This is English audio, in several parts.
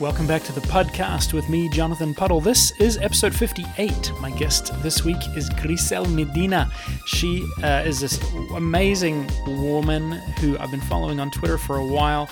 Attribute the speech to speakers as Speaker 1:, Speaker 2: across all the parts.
Speaker 1: Welcome back to the podcast with me, Jonathan Puddle. This is episode 58. My guest this week is Gricel Medina. She uh, is this amazing woman who I've been following on Twitter for a while.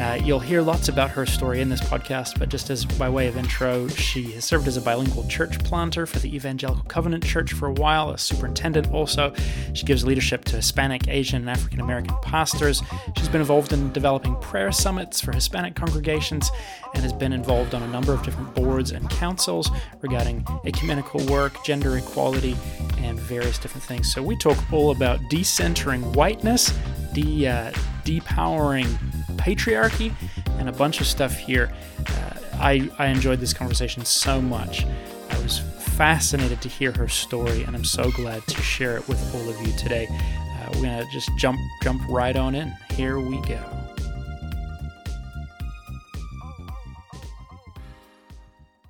Speaker 1: Uh, you'll hear lots about her story in this podcast, but just as by way of intro, she has served as a bilingual church planter for the Evangelical Covenant Church for a while, a superintendent also. She gives leadership to Hispanic, Asian, and African American pastors. She's been involved in developing prayer summits for Hispanic congregations and has been involved on a number of different boards and councils regarding ecumenical work, gender equality, and various different things. So we talk all about decentering whiteness, de uh, depowering patriarchy, and a bunch of stuff here. Uh, I, I enjoyed this conversation so much. I was fascinated to hear her story, and I'm so glad to share it with all of you today. Uh, we're gonna just jump jump right on in. Here we go.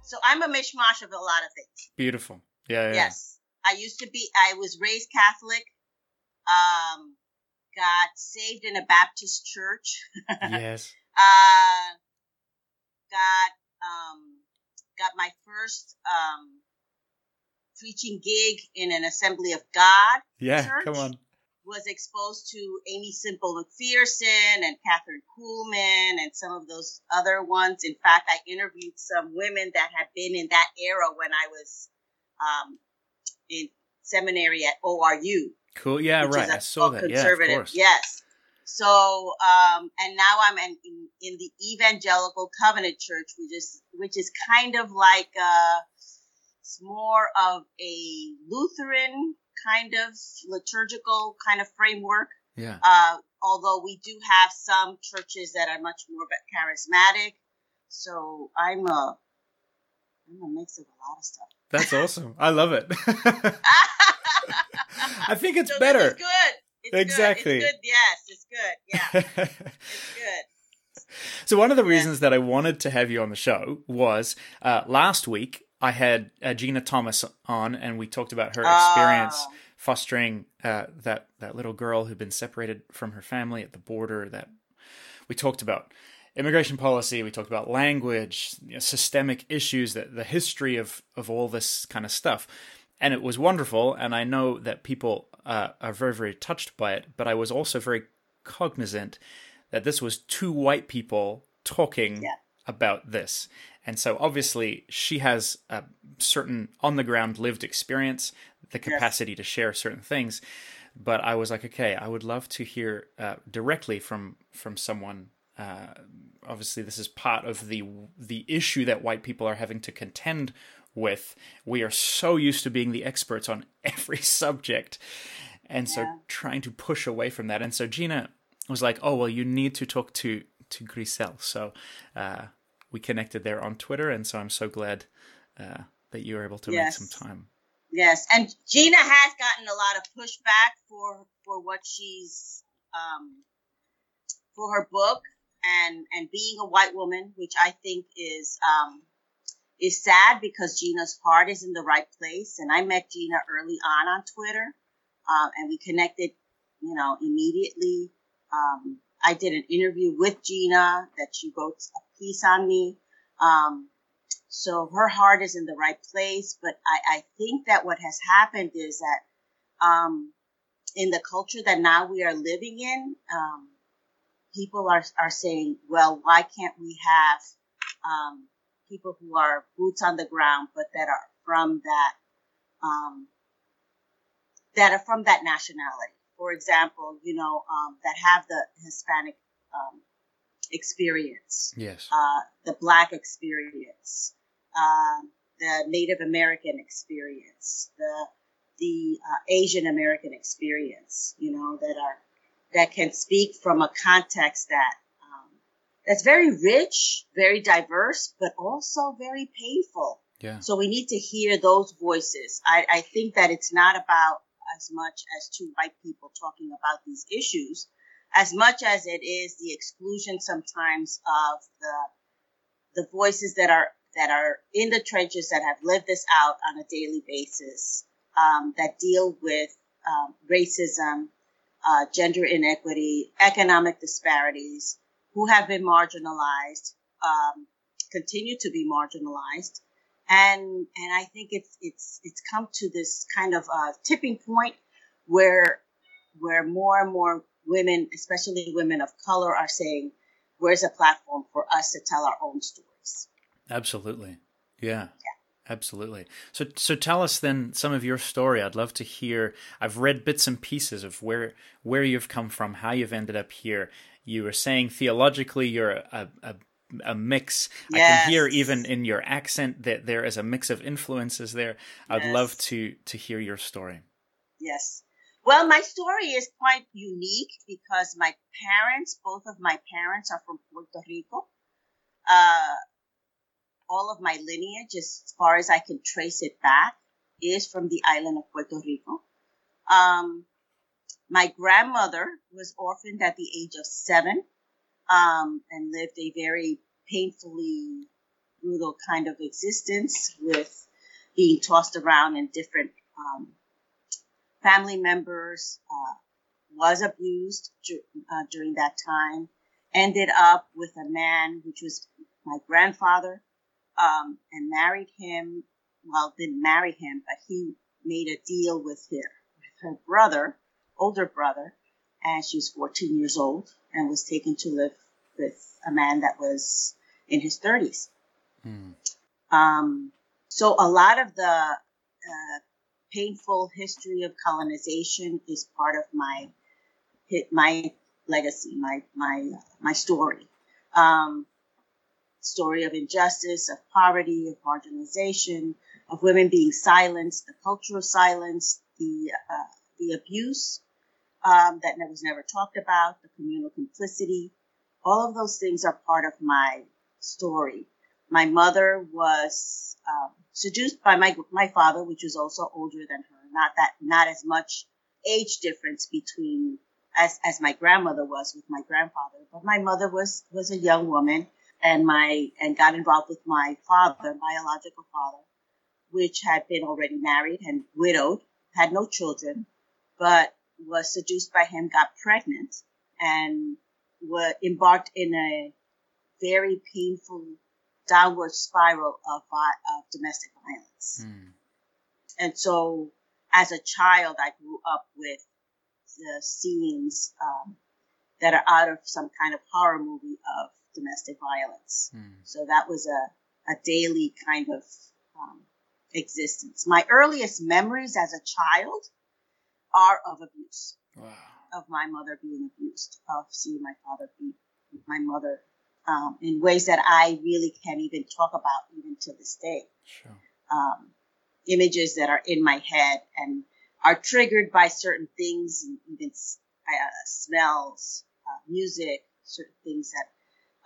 Speaker 2: So I'm a mishmash of a lot of things.
Speaker 1: Beautiful. Yeah. yeah.
Speaker 2: Yes. I used to be. I was raised Catholic. Um, got saved in a Baptist church.
Speaker 1: yes.
Speaker 2: Uh, got um, got my first um, preaching gig in an Assembly of God.
Speaker 1: Yeah,
Speaker 2: church.
Speaker 1: come on.
Speaker 2: Was exposed to Aimee Semple McPherson and Kathryn Kuhlman and some of those other ones. In fact, I interviewed some women that had been in that era when I was um, in seminary at ORU.
Speaker 1: Cool. Yeah, right. I saw that.
Speaker 2: Conservative.
Speaker 1: Yeah, of course.
Speaker 2: Yes. So, um, and now I'm in, in, in the Evangelical Covenant Church, which is which is kind of like uh, it's more of a Lutheran kind of liturgical kind of framework.
Speaker 1: Yeah.
Speaker 2: Uh, although we do have some churches that are much more charismatic. So I'm a I'm a mix of a lot of stuff.
Speaker 1: That's awesome. I love it. I think it's
Speaker 2: so
Speaker 1: better.
Speaker 2: It's good. It's
Speaker 1: exactly.
Speaker 2: Good. It's good. Yes, it's good. Yeah. it's good.
Speaker 1: So one of the reasons that I wanted to have you on the show was uh, last week I had uh, Gina Thomas on, and we talked about her experience
Speaker 2: Oh.
Speaker 1: fostering uh, that that little girl who'd been separated from her family at the border. That we talked about immigration policy, we talked about language, you know, systemic issues, that the history of of all this kind of stuff, and it was wonderful. And I know that people uh, are very very touched by it, but I was also very cognizant that this was two white people talking
Speaker 2: Yeah.
Speaker 1: about this. And so obviously she has a certain on the ground lived experience, the capacity to share certain things. But I was like, okay, I would love to hear uh, directly from from someone. Uh, obviously, this is part of the the issue that white people are having to contend with. We are so used to being the experts on every subject, and so
Speaker 2: Yeah.
Speaker 1: trying to push away from that. And so Gina was like, "Oh well, you need to talk to to Gricel." So uh, we connected there on Twitter, and so I'm so glad uh, that you were able to
Speaker 2: Yes.
Speaker 1: make some time.
Speaker 2: Yes, and Gina has gotten a lot of pushback for for what she's um, for her book and and being a white woman, which I think is um, is sad because Gina's heart is in the right place. And I met Gina early on on Twitter, um, and we connected, you know, immediately. Um, I did an interview with Gina that she wrote a piece on me. Um, so her heart is in the right place, but I, I think that what has happened is that um, in the culture that now we are living in, um, people are, are saying, well, why can't we have um, people who are boots on the ground, but that are from that um, that are from that nationality? For example, you know, um, that have the Hispanic um, experience
Speaker 1: Yes.
Speaker 2: uh, the Black experience, um, the Native American experience, the the uh, Asian American experience. You know that are that can speak from a context that um, that's very rich, very diverse, but also very painful.
Speaker 1: Yeah.
Speaker 2: So we need to hear those voices. I, I think that it's not about as much as two white people talking about these issues, as much as it is the exclusion sometimes of the the voices that are that are in the trenches that have lived this out on a daily basis, um, that deal with um, racism, uh, gender inequity, economic disparities, who have been marginalized, um, continue to be marginalized. And, and I think it's, it's, it's come to this kind of uh, tipping point where, where more and more women, especially women of color, are saying, where's a platform for us to tell our own stories?
Speaker 1: Absolutely. Yeah.
Speaker 2: Yeah.
Speaker 1: Absolutely. So, so tell us then some of your story. I'd love to hear. I've read bits and pieces of where where you've come from, how you've ended up here. You were saying theologically, you're a, a, a mix. Yes. I can hear even in your accent that there is a mix of influences there. I'd yes. love to to hear your story.
Speaker 2: Yes. Well, my story is quite unique because my parents, both of my parents, are from Puerto Rico. Uh, all of my lineage, as far as I can trace it back, is from the island of Puerto Rico. Um, my grandmother was orphaned at the age of seven um, and lived a very painfully brutal kind of existence with being tossed around in different um, family members, uh, was abused uh, during that time, ended up with a man, which was my grandfather, um, and married him. Well, didn't marry him, but he made a deal with her, with her brother, older brother, and she was 14 years old and was taken to live with a man that was in his 30s. Mm. Um, so a lot of the uh, painful history of colonization is part of my my legacy, my my my story. Um, story of injustice, of poverty, of marginalization, of women being silenced, the culture of silence, the uh, the abuse um, that was never talked about, the communal complicity. All of those things are part of my story. My mother was um, seduced by my my father, which was also older than her. Not that not as much age difference between as as my grandmother was with my grandfather, but my mother was was a young woman and my and got involved with my father, biological father, which had been already married and widowed, had no children, but was seduced by him, got pregnant, and were embarked in a very painful downward spiral of, of domestic violence. Mm. And so, as a child, I grew up with the scenes um, that are out of some kind of horror movie of domestic violence. Mm. So that was a, a daily kind of um, existence. My earliest memories as a child are of abuse. Wow. Of my mother being abused, of seeing my father beat my mother um, in ways that I really can't even talk about even to this day. Sure. Um, images that are in my head and are triggered by certain things, and even uh, smells, uh, music, certain things that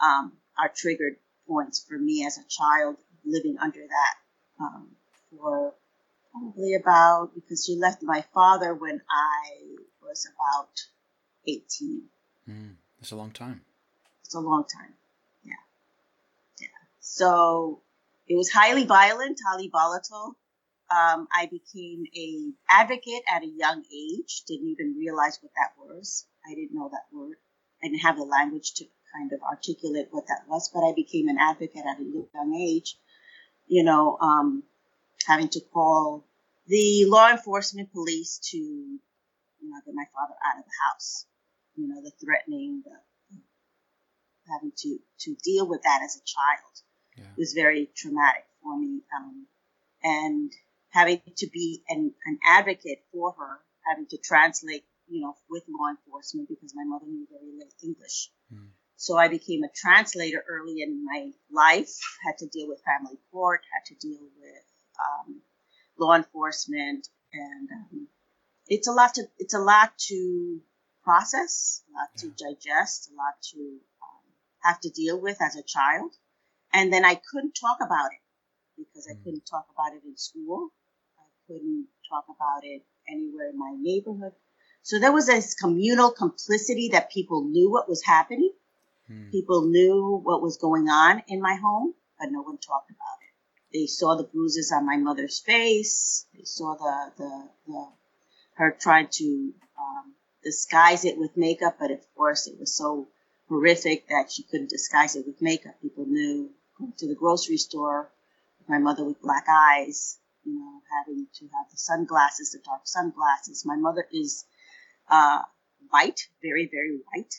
Speaker 2: um, are triggered points for me as a child living under that um, for probably about because she left my father when I was about 18.
Speaker 1: Mm, that's a long time.
Speaker 2: It's a long time. Yeah. Yeah. So it was highly violent, highly volatile. Um, I became a advocate at a young age. Didn't even realize what that was. I didn't know that word. I didn't have the language to kind of articulate what that was, but I became an advocate at a young age, you know, um, having to call the law enforcement police to, you know, get my father out of the house, you know, the threatening, the, having to, to deal with that as a child yeah. was very traumatic for me. Um, and having to be an, an advocate for her, having to translate, you know, with law enforcement because my mother knew very little English. Mm. So I became a translator early in my life, had to deal with family court, had to deal with um, law enforcement, and um, it's a lot to it's a lot to process, a lot to digest, a lot to um, have to deal with as a child. And then I couldn't talk about it because I mm. couldn't talk about it in school. I couldn't talk about it anywhere in my neighborhood. So there was this communal complicity that people knew what was happening Hmm. People knew what was going on in my home, but no one talked about it. They saw the bruises on my mother's face. They saw the, the, the her trying to um, disguise it with makeup, but of course it was so horrific that she couldn't disguise it with makeup. People knew go to the grocery store my mother with black eyes, you know, having to have the sunglasses, the dark sunglasses. My mother is uh, white, very, very white.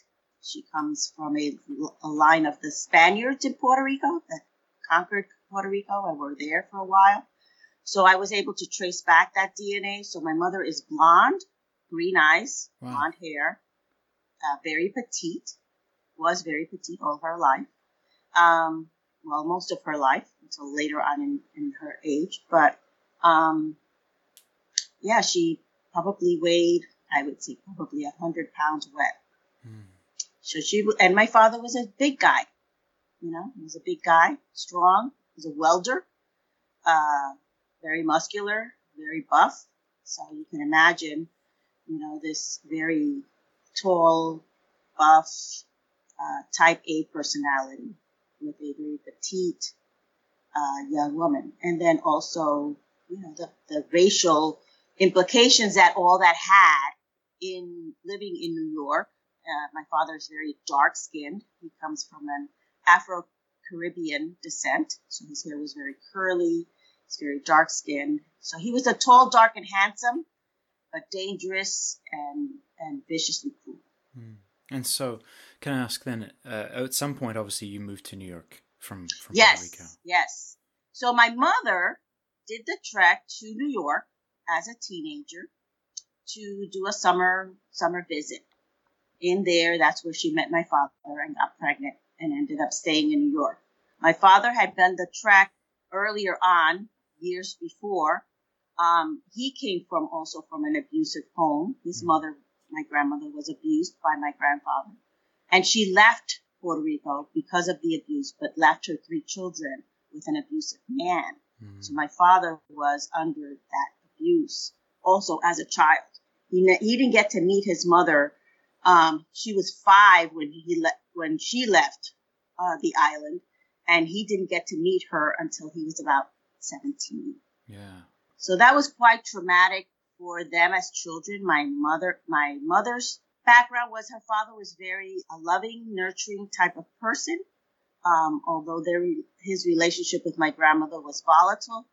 Speaker 2: She comes from a, a line of the Spaniards in Puerto Rico that conquered Puerto Rico and were there for a while. So I was able to trace back that DNA. So my mother is blonde, green eyes, wow. blonde hair, uh, very petite, was very petite all her life. Um, well, most of her life until later on in, in her age. But um, yeah, she probably weighed, I would say, probably a hundred pounds wet. So she and my father was a big guy. You know, he was a big guy, strong. He was a welder, uh, very muscular, very buff. So you can imagine, you know, this very tall, buff, uh, type A personality with a very petite uh, young woman. And then also, you know, the, the racial implications that all that had in living in New York. Uh, my father is very dark skinned. He comes from an Afro Caribbean descent, so his hair was very curly. He's very dark skinned. So he was a tall, dark, and handsome, but dangerous and and viciously cruel.
Speaker 1: Mm. And so, can I ask then? Uh, at some point, obviously, you moved to New York from from
Speaker 2: yes,
Speaker 1: Puerto Rico.
Speaker 2: Yes. So my mother did the trek to New York as a teenager to do a summer summer visit. In there, that's where she met my father and got pregnant and ended up staying in New York. My father had done the track earlier on, years before. Um, he came from also from an abusive home. His mm-hmm. mother my grandmother was abused by my grandfather. And she left Puerto Rico because of the abuse, but left her three children with an abusive man. Mm-hmm. So my father was under that abuse also as a child. He, ne- he didn't get to meet his mother. Um, she was five when he le- when she left uh, the island, and he didn't get to meet her until he was about seventeen.
Speaker 1: Yeah.
Speaker 2: So that was quite traumatic for them as children. My mother, my mother's background was her father was very a loving, nurturing type of person. Um, although their, his relationship with my grandmother was volatile,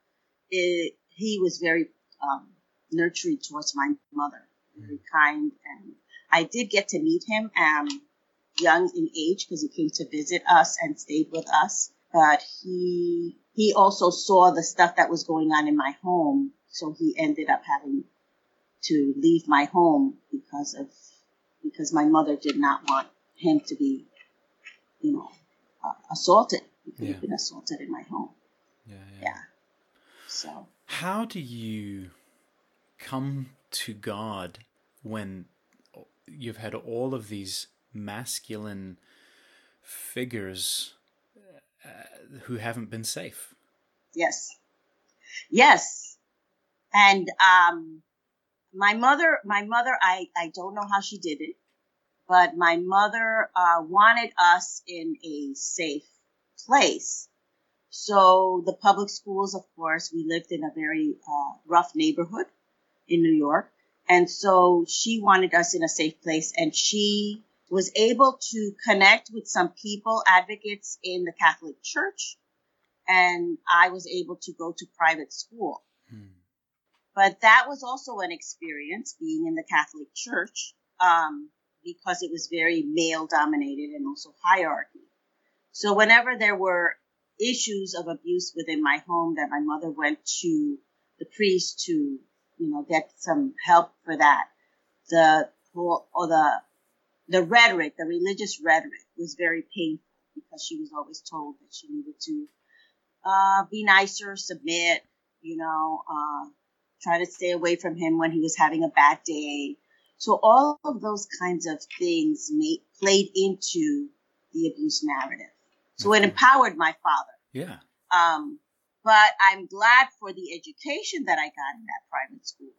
Speaker 2: it, he was very um, nurturing towards my mother, very kind. And I did get to meet him um, young in age because he came to visit us and stayed with us. But he he also saw the stuff that was going on in my home, so he ended up having to leave my home because of because my mother did not want him to be, you know, uh, assaulted. He yeah. been assaulted in my home.
Speaker 1: Yeah, yeah. yeah.
Speaker 2: So
Speaker 1: how do you come to God when you've had all of these masculine figures uh, who haven't been safe?
Speaker 2: Yes. Yes. And um my mother, my mother, I, I don't know how she did it, but my mother uh, wanted us in a safe place. So the public schools, of course, we lived in a very uh, rough neighborhood in New York. And so she wanted us in a safe place and she was able to connect with some people, advocates in the Catholic Church. And I was able to go to private school. Hmm. But that was also an experience being in the Catholic Church um, because it was very male dominated and also hierarchy. So whenever there were issues of abuse within my home, that my mother went to the priest to, you know, get some help for that. The whole or the the rhetoric, the religious rhetoric, was very painful because she was always told that she needed to uh, be nicer, submit, you know, uh, try to stay away from him when he was having a bad day. So all of those kinds of things made, played into the abuse narrative. So it empowered my father.
Speaker 1: Yeah.
Speaker 2: Um, but I'm glad for the education that I got in that private school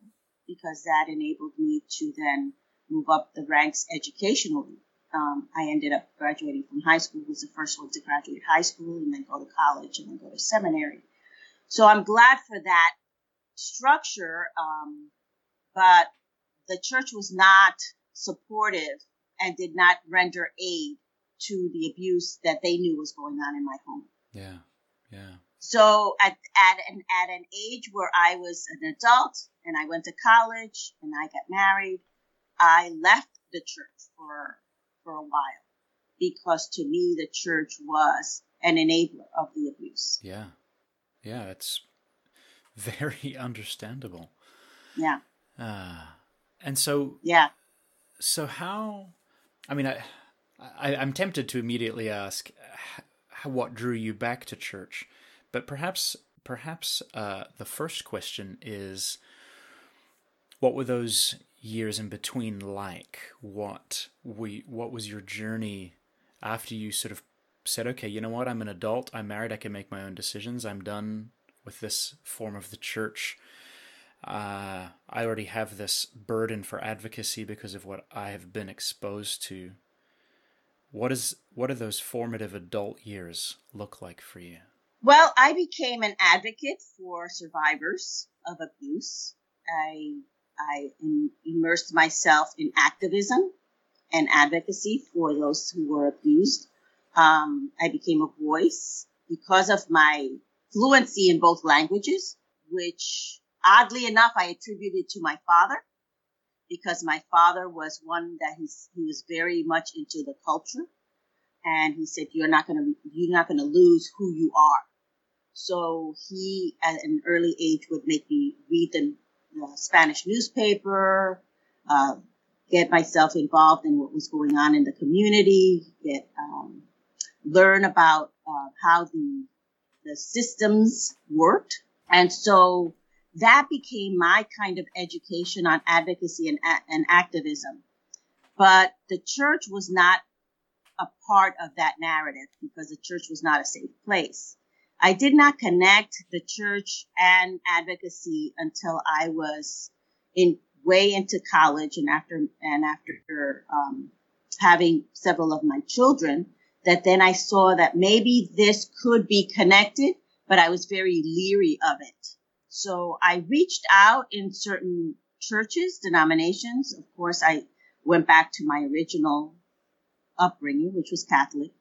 Speaker 2: because that enabled me to then move up the ranks educationally. Um, I ended up graduating from high school, was the first one to graduate high school and then go to college and then go to seminary. So I'm glad for that structure, um, but the church was not supportive and did not render aid to the abuse that they knew was going on in my home.
Speaker 1: Yeah. Yeah.
Speaker 2: So at, at an at an age where I was an adult and I went to college and I got married, I left the church for for a while because to me the church was an enabler of the abuse.
Speaker 1: Yeah. Yeah, it's very understandable.
Speaker 2: Yeah.
Speaker 1: Uh, and so
Speaker 2: Yeah.
Speaker 1: so how I mean I, I I'm tempted to immediately ask how, what drew you back to church, but perhaps perhaps uh, the first question is what were those years in between like? What we what was your journey after you sort of said, okay, you know what, I'm an adult, I'm married, I can make my own decisions, I'm done with this form of the church. Uh, I already have this burden for advocacy because of what I have been exposed to. What is what do those formative adult years look like for you?
Speaker 2: Well, I became an advocate for survivors of abuse. I I immersed myself in activism and advocacy for those who were abused. Um, I became a voice because of my fluency in both languages, which oddly enough I attributed to my father because my father was one that he's, he was very much into the culture and he said you're not going to you're not going to lose who you are so he at an early age would make me read the uh, spanish newspaper uh, get myself involved in what was going on in the community get um, learn about uh, how the the systems worked and so that became my kind of education on advocacy and, and activism but the church was not a part of that narrative because the church was not a safe place. I did not connect the church and advocacy until I was in way into college and after and after um, having several of my children that then I saw that maybe this could be connected, but I was very leery of it. So I reached out in certain churches, denominations. Of course, I went back to my original upbringing, which was Catholic.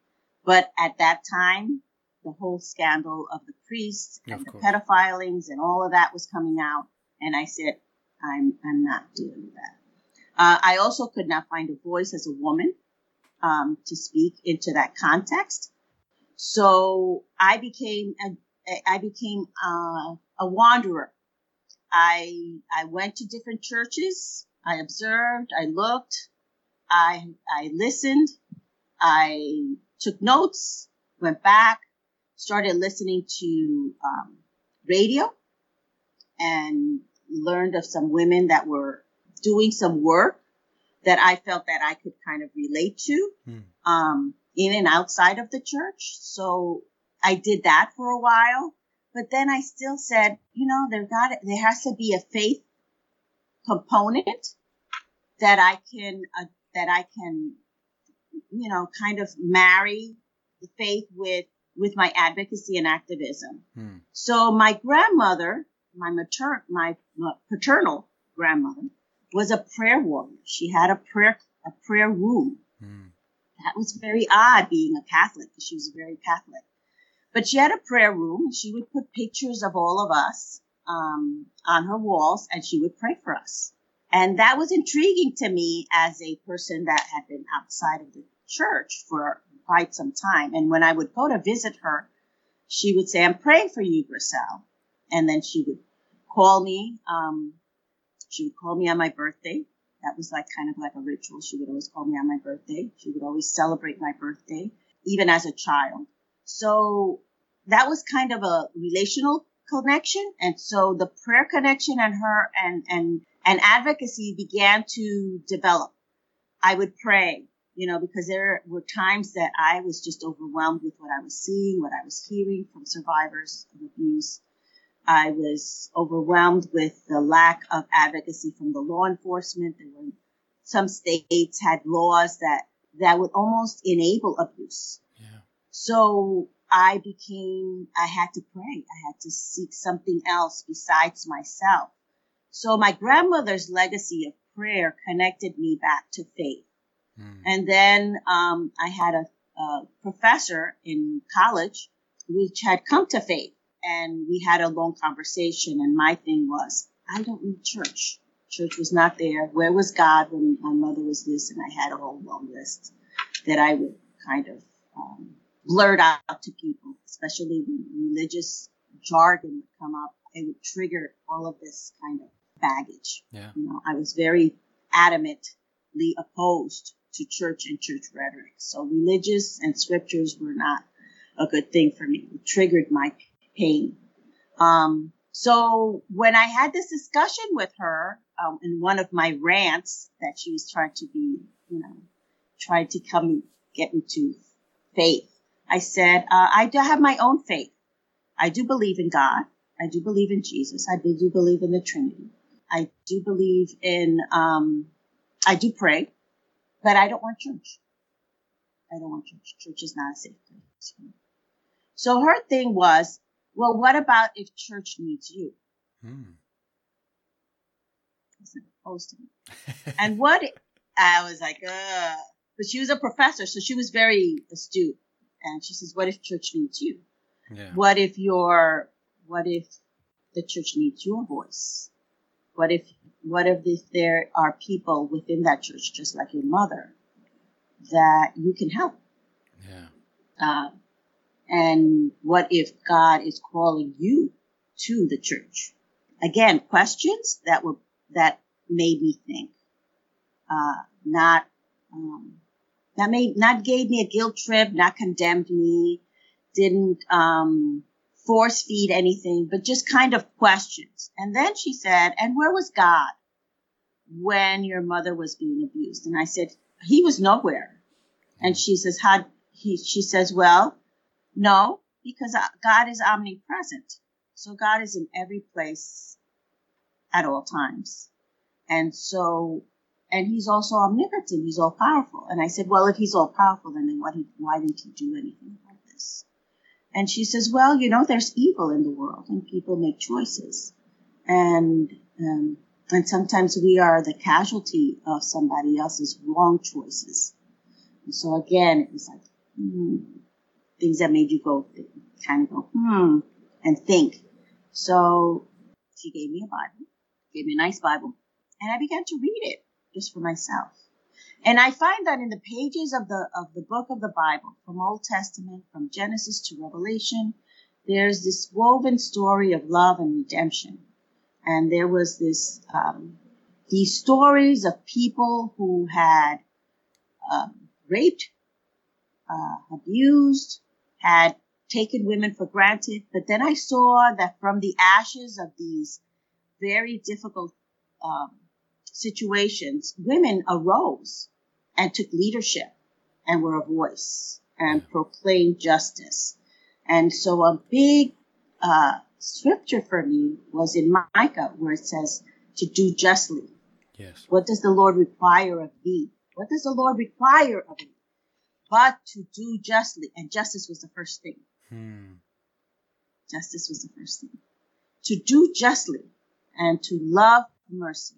Speaker 2: But at that time, the whole scandal of the priests and of the course. pedophilings and all of that was coming out. And I said, I'm, I'm not doing that. Uh, I also could not find a voice as a woman um, to speak into that context. So I became a, I became uh, a wanderer. I I went to different churches. I observed. I looked. I I listened. I took notes, went back, started listening to um, radio, and learned of some women that were doing some work that I felt that I could kind of relate to hmm. um, in and outside of the church. So I did that for a while, but then I still said, you know, there got there has to be a faith component that I can uh, that I can you know, kind of marry the faith with with my advocacy and activism. Hmm. So my grandmother, my matern, my paternal grandmother, was a prayer warrior. She had a prayer a prayer room. Hmm. That was very odd being a Catholic because she was very Catholic. But she had a prayer room. She would put pictures of all of us um, on her walls, and she would pray for us. And that was intriguing to me as a person that had been outside of the church for quite some time. And when I would go to visit her, she would say, I'm praying for you, Gricel. And then she would call me. Um, she would call me on my birthday. That was like kind of like a ritual. She would always call me on my birthday. She would always celebrate my birthday, even as a child. So that was kind of a relational connection. And so the prayer connection and her and, and and advocacy began to develop. I would pray, you know, because there were times that I was just overwhelmed with what I was seeing, what I was hearing from survivors of abuse. I was overwhelmed with the lack of advocacy from the law enforcement. There were some states had laws that that would almost enable abuse. Yeah. So I became, I had to pray. I had to seek something else besides myself. So my grandmother's legacy of prayer connected me back to faith. Mm. And then um, I had a, a, professor in college which had come to faith. And we had a long conversation. And my thing was, I don't need church. Church was not there. Where was God when my mother was this? And I had a whole long list that I would kind of um, blurt out to people, especially when religious jargon would come up. It would trigger all of this kind of baggage.
Speaker 1: Yeah.
Speaker 2: You know, I was very adamantly opposed to church and church rhetoric. So religious and scriptures were not a good thing for me. It triggered my pain. Um, so when I had this discussion with her um, in one of my rants that she was trying to be, you know, tried to come get me to faith, I said, uh, I do have my own faith. I do believe in God. I do believe in Jesus. I do believe in the Trinity. I do believe in, um, I do pray, but I don't want church. I don't want church. Church is not a safe place. So her thing was, well, what about if church needs you?
Speaker 1: Hmm.
Speaker 2: opposed to me. and what I was like, uh, but she was a professor, so she was very astute. And she says, what if church needs you?
Speaker 1: Yeah.
Speaker 2: What if your, what if the church needs your voice? What if, what if there are people within that church, just like your mother, that you can help?
Speaker 1: Yeah.
Speaker 2: Uh, and what if God is calling you to the church? Again, questions that were, that made me think, uh, not, um, that made, not gave me a guilt trip, not condemned me, didn't, um, force feed anything, but just kind of questions. And then she said, and where was God when your mother was being abused? And I said, he was nowhere. And she says, how, he, she says, well, no, because uh, God is omnipresent. So God is in every place at all times. And so, and he's also omnipotent. He's all powerful. And I said, well, if he's all powerful, then why, why didn't he do anything about this? And she says, well, you know, there's evil in the world and people make choices. And, um, and sometimes we are the casualty of somebody else's wrong choices. And so again, it was like, hmm, things that made you go, kind of go, hmm, and think. So she gave me a Bible, gave me a nice Bible, and I began to read it just for myself. And I find that in the pages of the of the book of the Bible, from Old Testament, from Genesis to Revelation, there's this woven story of love and redemption. And there was this um, these stories of people who had um, raped, uh, abused, had taken women for granted. But then I saw that from the ashes of these very difficult um, situations, women arose and took leadership and were a voice and proclaimed justice. And so a big uh, scripture for me was in Micah where it says to do justly.
Speaker 1: Yes.
Speaker 2: What does the Lord require of thee? What does the Lord require of me? But to do justly. And justice was the first thing.
Speaker 1: Hmm.
Speaker 2: Justice was the first thing. To do justly and to love mercy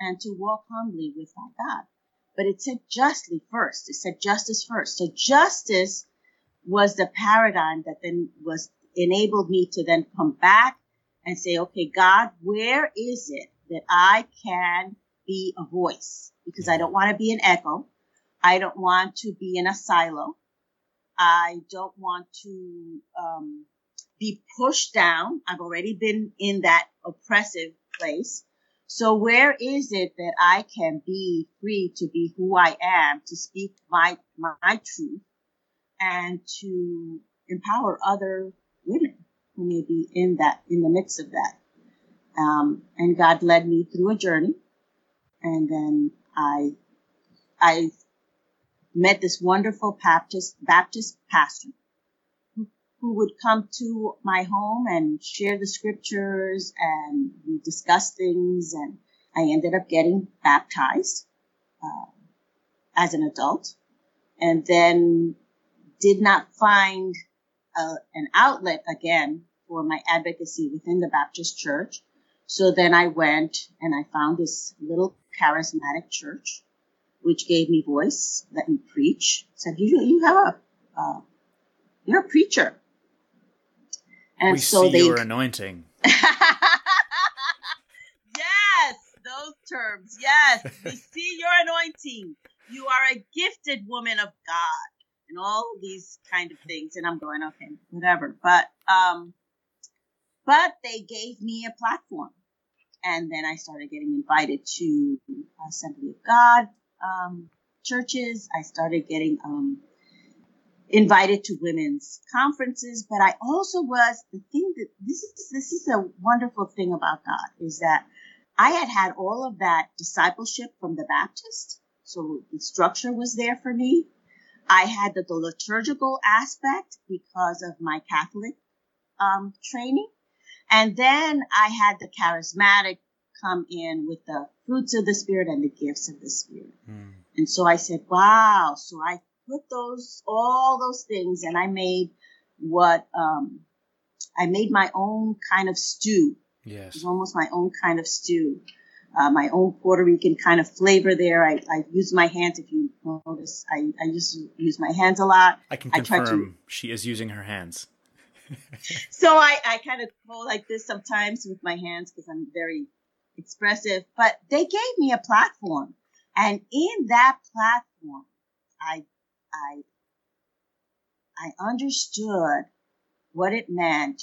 Speaker 2: and to walk humbly with thy God. But it said justly first. It said justice first. So justice was the paradigm that then was enabled me to then come back and say, okay, God, where is it that I can be a voice? Because I don't want to be an echo. I don't want to be in a silo. I don't want to um, be pushed down. I've already been in that oppressive place. So where is it that I can be free to be who I am, to speak my, my truth and to empower other women who may be in that, in the midst of that. Um, and God led me through a journey. And then I, I met this wonderful Baptist, Baptist pastor who, would come to my home and share the scriptures and we discussed things and I ended up getting baptized, uh, as an adult and then did not find a, an outlet again for my advocacy within the Baptist church. So then I went and I found this little charismatic church which gave me voice, let me preach. Said, you, you have a, uh, you're a preacher.
Speaker 1: And we so see they your anointing.
Speaker 2: yes, those terms. Yes, we see your anointing. You are a gifted woman of God, and all these kind of things. And I'm going, okay, whatever. But um, but they gave me a platform, and then I started getting invited to Assembly of God um, churches. I started getting um, invited to women's conferences, but I also was the thing that this is this is a wonderful thing about God is that I had had all of that discipleship from the Baptist, so the structure was there for me. I had the, the liturgical aspect because of my Catholic um, training, and then I had the charismatic come in with the fruits of the Spirit and the gifts of the Spirit. Mm. And so I said, wow. So I put those, all those things and I made what, um, I made my own kind of stew.
Speaker 1: Yes.
Speaker 2: It was almost my own kind of stew. Uh, my own Puerto Rican kind of flavor there. I, I use my hands. If you notice, I, I just use my hands a lot.
Speaker 1: I can confirm I to, she is using her hands.
Speaker 2: so I, I kind of go like this sometimes with my hands because I'm very expressive, but they gave me a platform. And in that platform, I, I, I understood what it meant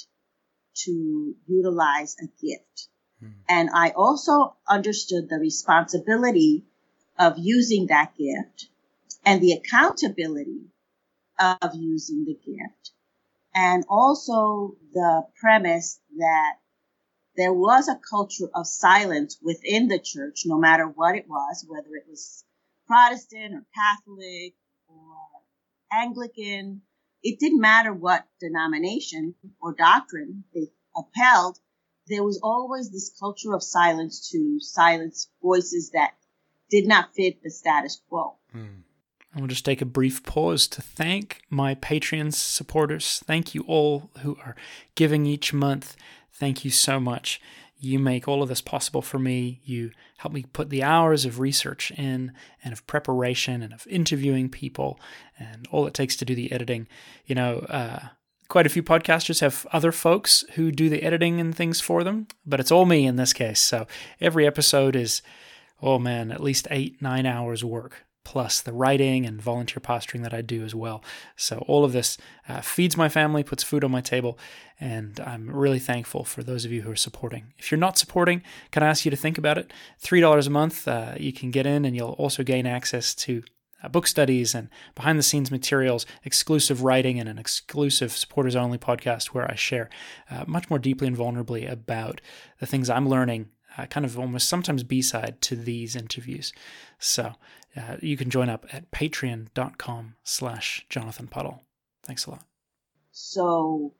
Speaker 2: to utilize a gift. Hmm. And I also understood the responsibility of using that gift and the accountability of using the gift and also the premise that there was a culture of silence within the church, no matter what it was, whether it was Protestant or Catholic Anglican. It didn't matter what denomination or doctrine they upheld. There was always this culture of silence to silence voices that did not fit the status quo.
Speaker 1: Hmm. I will just take a brief pause to thank my Patreon supporters. Thank you all who are giving each month. Thank you so much. You make all of this possible for me. You help me put the hours of research in and of preparation and of interviewing people and all it takes to do the editing. You know, uh, quite a few podcasters have other folks who do the editing and things for them, but it's all me in this case. So every episode is, oh man, at least eight, nine hours work plus the writing and volunteer posturing that I do as well. So all of this uh, feeds my family, puts food on my table, and I'm really thankful for those of you who are supporting. If you're not supporting, can I ask you to think about it? $3 a month, uh, you can get in and you'll also gain access to uh, book studies and behind the scenes materials, exclusive writing, and an exclusive supporters only podcast where I share uh, much more deeply and vulnerably about the things I'm learning uh, kind of almost sometimes b-side to these interviews so uh, you can join up at patreon.com slash jonathan puddle. Thanks a lot.
Speaker 2: So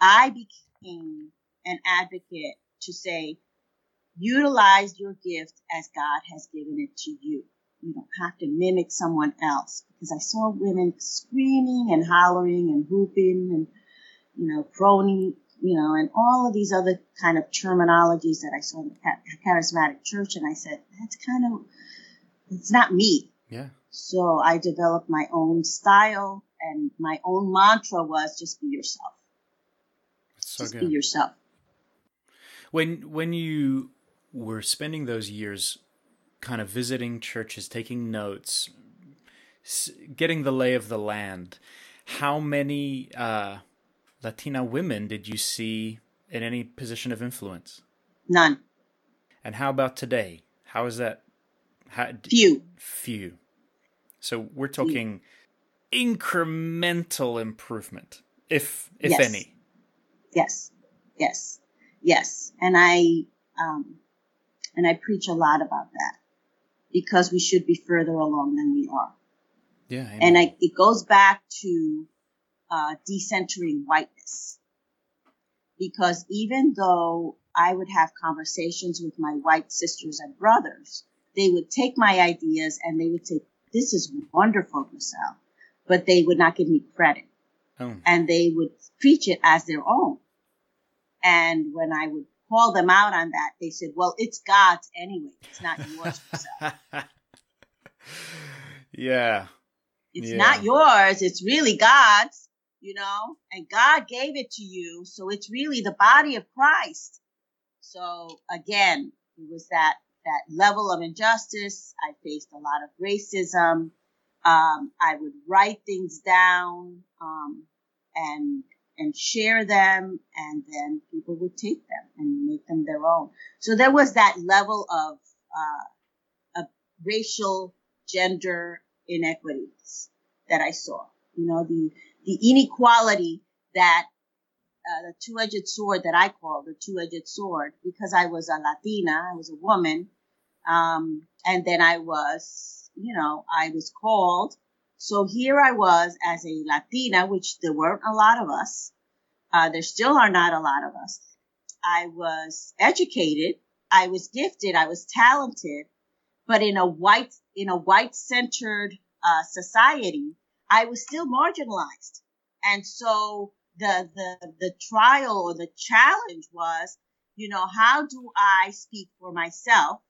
Speaker 2: i became an advocate to say utilize your gift as god has given it to you. You don't have to mimic someone else. Because i saw women screaming and hollering and whooping and you know crony you know, and all of these other kind of terminologies that I saw in the charismatic church. And I said, that's kind of, it's not me.
Speaker 1: Yeah.
Speaker 2: So I developed my own style and my own mantra was just be yourself. So just good. be yourself.
Speaker 1: When, when you were spending those years kind of visiting churches, taking notes, getting the lay of the land, how many, uh, Latina women did you see in any position of influence?
Speaker 2: None.
Speaker 1: And how about today? How is that?
Speaker 2: How, few.
Speaker 1: Few. So we're talking few. incremental improvement, if if
Speaker 2: yes.
Speaker 1: any.
Speaker 2: Yes. Yes. Yes. And I um and I preach a lot about that because we should be further along than we are.
Speaker 1: Yeah.
Speaker 2: And I, it goes back to uh, decentering whiteness. Because even though I would have conversations with my white sisters and brothers, they would take my ideas and they would say, this is wonderful, Gricel, but they would not give me credit. Oh. And they would preach it as their own. And when I would call them out on that, they said, well, it's God's anyway. It's not yours, Gricel.
Speaker 1: yeah.
Speaker 2: It's yeah. not yours. It's really God's you know, and God gave it to you. So it's really the body of Christ. So again, it was that, that level of injustice. I faced a lot of racism. Um, I would write things down, um, and, and share them and then people would take them and make them their own. So there was that level of, uh, of racial gender inequities that I saw. You know, the, the inequality that uh, the two-edged sword that I call the two-edged sword because I was a Latina, I was a woman, um, and then I was, you know, I was called. So here I was as a Latina, which there weren't a lot of us. Uh, there still are not a lot of us. I was educated. I was gifted. I was talented, but in a white, in a white centered, uh, society, I was still marginalized. And so the, the, the trial or the challenge was, you know, how do I speak for myself?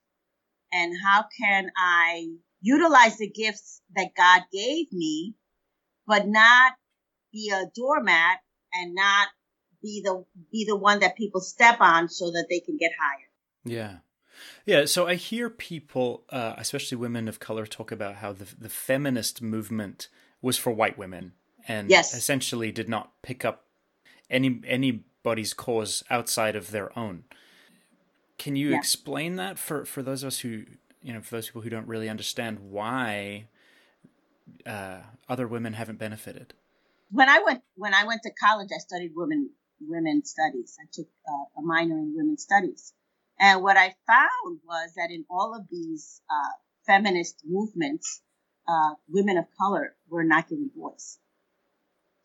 Speaker 2: And how can I utilize the gifts that God gave me, but not be a doormat and not be the, be the one that people step on so that they can get higher.
Speaker 1: Yeah. Yeah, so I hear people, uh, especially women of color, talk about how the the feminist movement was for white women and
Speaker 2: yes.
Speaker 1: essentially did not pick up any anybody's cause outside of their own. Can you yeah. explain that for for those of us who you know for those people who don't really understand why uh, other women haven't benefited?
Speaker 2: When I went when I went to college, I studied women women studies. I took uh, a minor in women's studies, and what I found was that in all of these uh, feminist movements, uh, women of color were not given voice.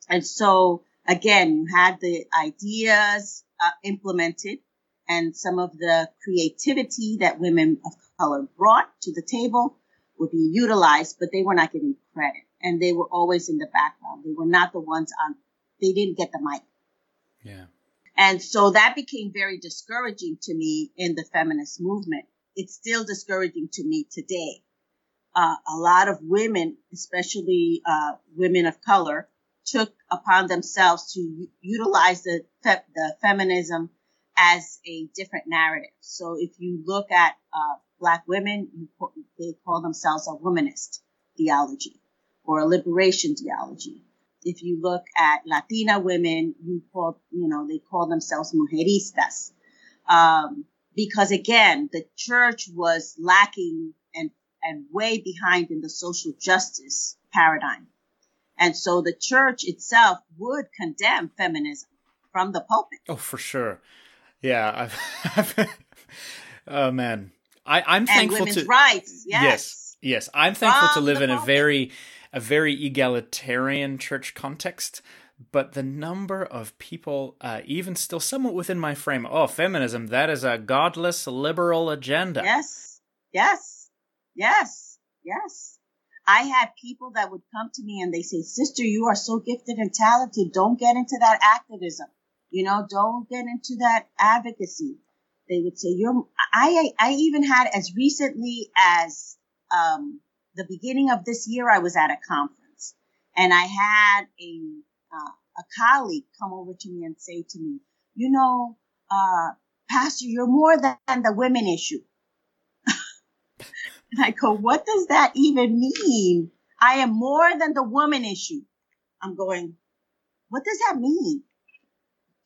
Speaker 2: And so again, you had the ideas uh, implemented and some of the creativity that women of color brought to the table would be utilized, but they were not getting credit and they were always in the background. They were not the ones on, they didn't get the mic.
Speaker 1: Yeah.
Speaker 2: And so that became very discouraging to me in the feminist movement. It's still discouraging to me today uh, a lot of women, especially uh, women of color, took upon themselves to utilize the, fe- the feminism as a different narrative. So if you look at uh, black women, they call themselves a womanist theology or a liberation theology. If you look at Latina women, you call, you know, they call themselves mujeristas. Um, because again, the church was lacking and and way behind in the social justice paradigm. And so the church itself would condemn feminism from the pulpit.
Speaker 1: Oh, for sure. Yeah. I've, I've oh, man. I, I'm
Speaker 2: and
Speaker 1: thankful
Speaker 2: women's
Speaker 1: to.
Speaker 2: rights. Yes.
Speaker 1: Yes. yes. I'm thankful
Speaker 2: From
Speaker 1: to live in a very, a very egalitarian church context. But the number of people, uh, even still somewhat within my frame, oh, feminism, that is a godless liberal agenda.
Speaker 2: Yes. Yes. Yes. Yes. I had people that would come to me and they say, sister, you are so gifted and talented. Don't get into that activism. You know, don't get into that advocacy. They would say, you're, I, I even had as recently as, um, the beginning of this year, I was at a conference and I had a, uh, a colleague come over to me and say to me, you know, uh, pastor, you're more than the women issue. And I go, what does that even mean? I am more than the woman issue. I'm going, what does that mean?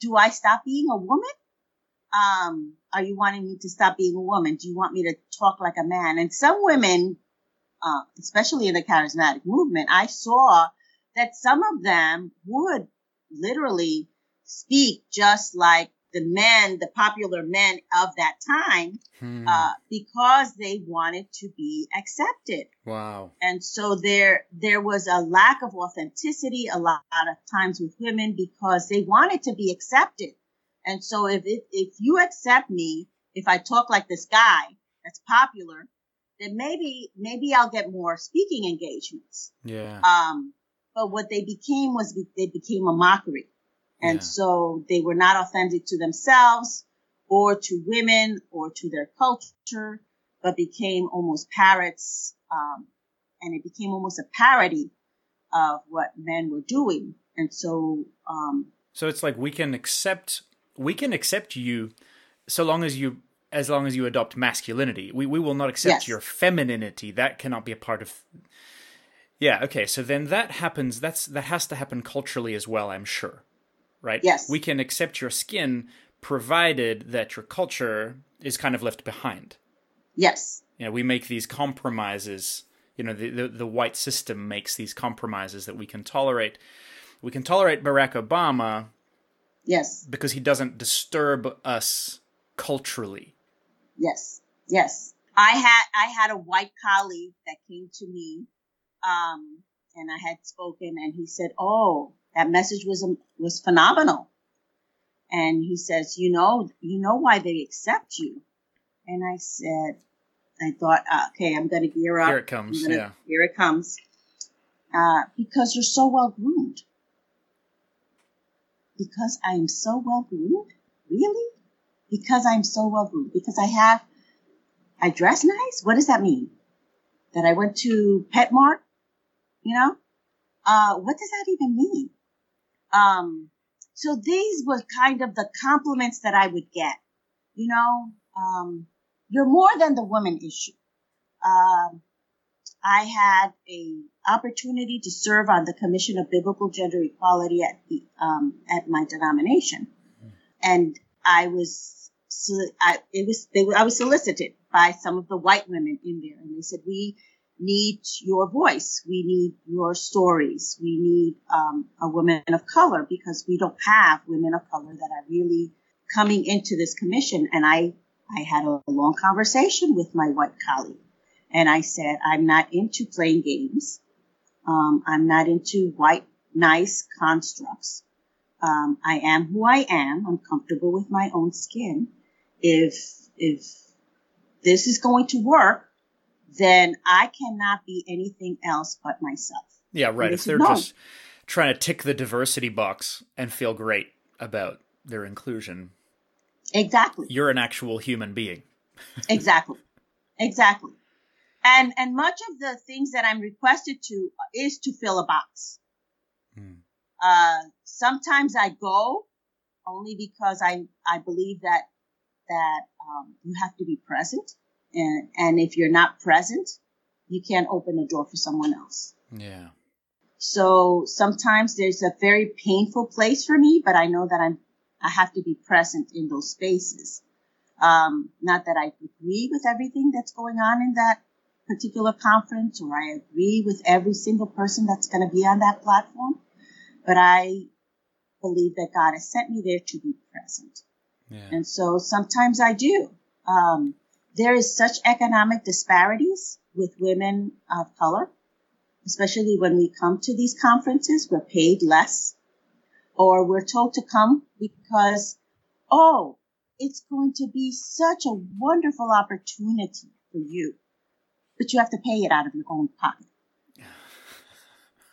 Speaker 2: Do I stop being a woman? Um, are you wanting me to stop being a woman? Do you want me to talk like a man? And some women, uh, especially in the charismatic movement, I saw that some of them would literally speak just like the men, the popular men of that time,
Speaker 1: Hmm.
Speaker 2: uh, because they wanted to be accepted.
Speaker 1: wow.
Speaker 2: And so there, there was a lack of authenticity a lot of times with women because they wanted to be accepted. And so if, if, if you accept me, if I talk like this guy that's popular, then maybe, maybe I'll get more speaking engagements.
Speaker 1: Yeah.
Speaker 2: Um, but what they became was they became a mockery. And
Speaker 1: Yeah.
Speaker 2: so they were not authentic to themselves or to women or to their culture, but became almost parrots. Um, and it became almost a parody of what men were doing. And so, um,
Speaker 1: so it's like we can accept we can accept you so long as you as long as you adopt masculinity. We we will not accept
Speaker 2: Yes.
Speaker 1: your femininity. That cannot be a part of Yeah, okay. So then that happens that's that has to happen culturally as well, I'm sure. Right?
Speaker 2: Yes.
Speaker 1: We can accept your skin provided that your culture is kind of left behind.
Speaker 2: yes,
Speaker 1: You know, we make these compromises, you know, the, the the white system makes these compromises that we can tolerate. We can tolerate Barack Obama
Speaker 2: yes,
Speaker 1: because he doesn't disturb us culturally.
Speaker 2: yes, yes. I had I had a white colleague that came to me, um, and I had spoken, and he said, "Oh, that message was was phenomenal." And he says, "You know, you know why they accept you." And I said, "I thought, uh, okay, I'm going to gear up.
Speaker 1: Here it comes,
Speaker 2: gonna-
Speaker 1: yeah.
Speaker 2: here it comes. Uh, because you're so well groomed. Because I am so well groomed? Really? Because I'm so well groomed. Because I have, I dress nice? What does that mean? That I went to PetSmart? You know? Uh, what does that even mean? Um, so these were kind of the compliments that I would get. You know, um, you're more than the woman issue. Um, I had a opportunity to serve on the Commission of Biblical Gender Equality at the um, at my denomination, and I was so I, it was they, I was solicited by some of the white women in there, and they said we need your voice, we need your stories, we need um, a woman of color because we don't have women of color that are really coming into this commission, and I I had a long conversation with my white colleague. And I said, I'm not into playing games. Um, I'm not into white, nice constructs. Um, I am who I am. I'm comfortable with my own skin. If, if this is going to work, then I cannot be anything else but myself.
Speaker 1: Yeah, right. If they're
Speaker 2: no.
Speaker 1: just trying to tick the diversity box and feel great about their inclusion,
Speaker 2: Exactly.
Speaker 1: you're an actual human being.
Speaker 2: exactly exactly and and much of the things that i'm requested to is to fill a box
Speaker 1: Hmm.
Speaker 2: uh sometimes i go only because i i believe that that um, you have to be present and and if you're not present you can't open the door for someone else
Speaker 1: Yeah.
Speaker 2: so sometimes there's a very painful place for me, but I know that I'm, I have to be present in those spaces. Um, not that I agree with everything that's going on in that particular conference or I agree with every single person that's going to be on that platform, but I believe that God has sent me there to be present.
Speaker 1: Yeah.
Speaker 2: And so sometimes I do. Um, there is such economic disparities with women of color, especially when we come to these conferences, we're paid less or we're told to come because, oh, it's going to be such a wonderful opportunity for you, but you have to pay it out of your own pocket.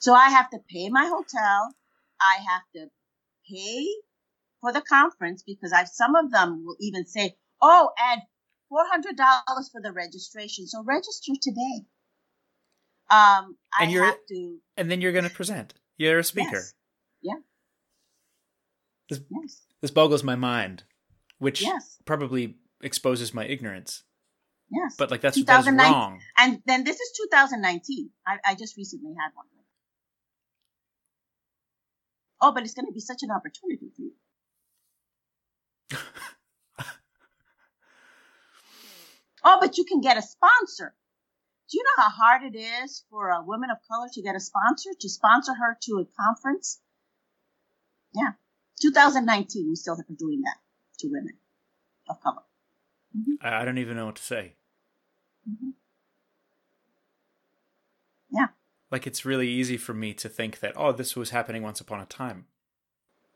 Speaker 2: So I have to pay my hotel. I have to pay for the conference because I, some of them will even say, oh, add $400 for the registration. So register today. Um,
Speaker 1: and I
Speaker 2: you're, to,
Speaker 1: And then you're going to present. You're a speaker.
Speaker 2: Yes. Yeah.
Speaker 1: This,
Speaker 2: yes.
Speaker 1: this boggles my mind, which
Speaker 2: yes.
Speaker 1: probably exposes my ignorance.
Speaker 2: Yes.
Speaker 1: But like that's that's wrong.
Speaker 2: And then this is 2019. I, I just recently had one. Oh, but it's going to be such an opportunity for you. oh, but you can get a sponsor. Do you know how hard it is for a woman of color to get a sponsor, to sponsor her to a conference? Yeah. 2019, we still are doing that to women of color.
Speaker 1: I I don't even know what to say.
Speaker 2: Mhm. Yeah.
Speaker 1: Like it's really easy for me to think that oh, this was happening once upon a time.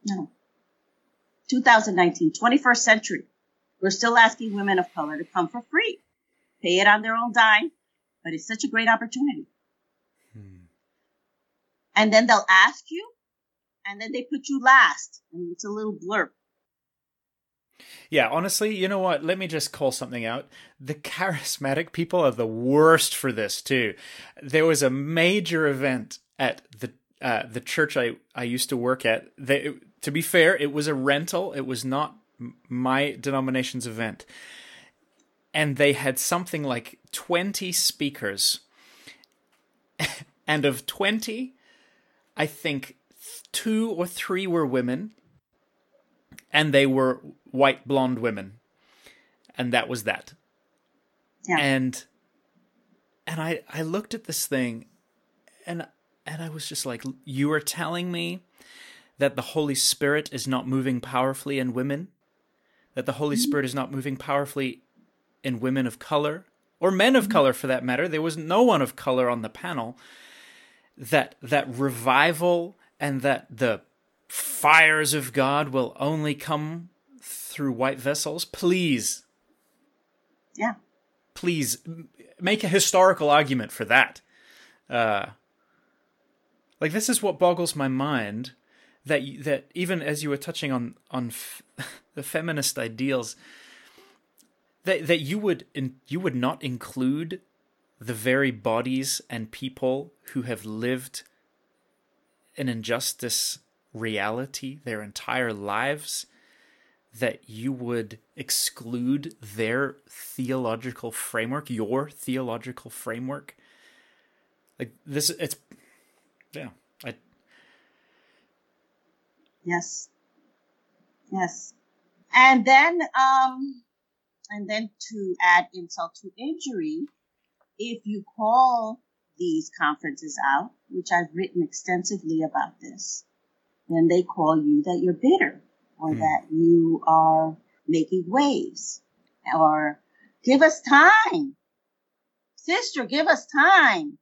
Speaker 2: No. 2019, 21st century. We're still asking women of color to come for free, pay it on their own dime, but it's such a great opportunity.
Speaker 1: Hmm.
Speaker 2: And then they'll ask you, and then they put you last, and it's a little blurb.
Speaker 1: Yeah, honestly, you know what? Let me just call something out. The charismatic people are the worst for this too. There was a major event at the uh, the church I, I used to work at, they, to be fair, it was a rental. It was not my denomination's event. And they had something like 20 speakers. and of 20, I think two or three were women. And they were white blonde women. And that was that. Yeah. And and I I looked at this thing and and I was just like you are telling me that the Holy Spirit is not moving powerfully in women? That the Holy. Spirit is not moving powerfully in women of color or men of color for that matter. There was no one of color on the panel. That that revival and that the fires of God will only come through white vessels. Please.
Speaker 2: Yeah.
Speaker 1: Please make a historical argument for that. Uh, like this is what boggles my mind that that even as you were touching on on f- the feminist ideals that that you would in, you would not include the very bodies and people who have lived an injustice reality their entire lives that you would exclude their theological framework your theological framework? Like this it's yeah
Speaker 2: Yes. Yes. And then, um, and then to add insult to injury, if you call these conferences out, which I've written extensively about this, then they call you that you're bitter or mm. that you are making waves or give us time. Sister, give us time.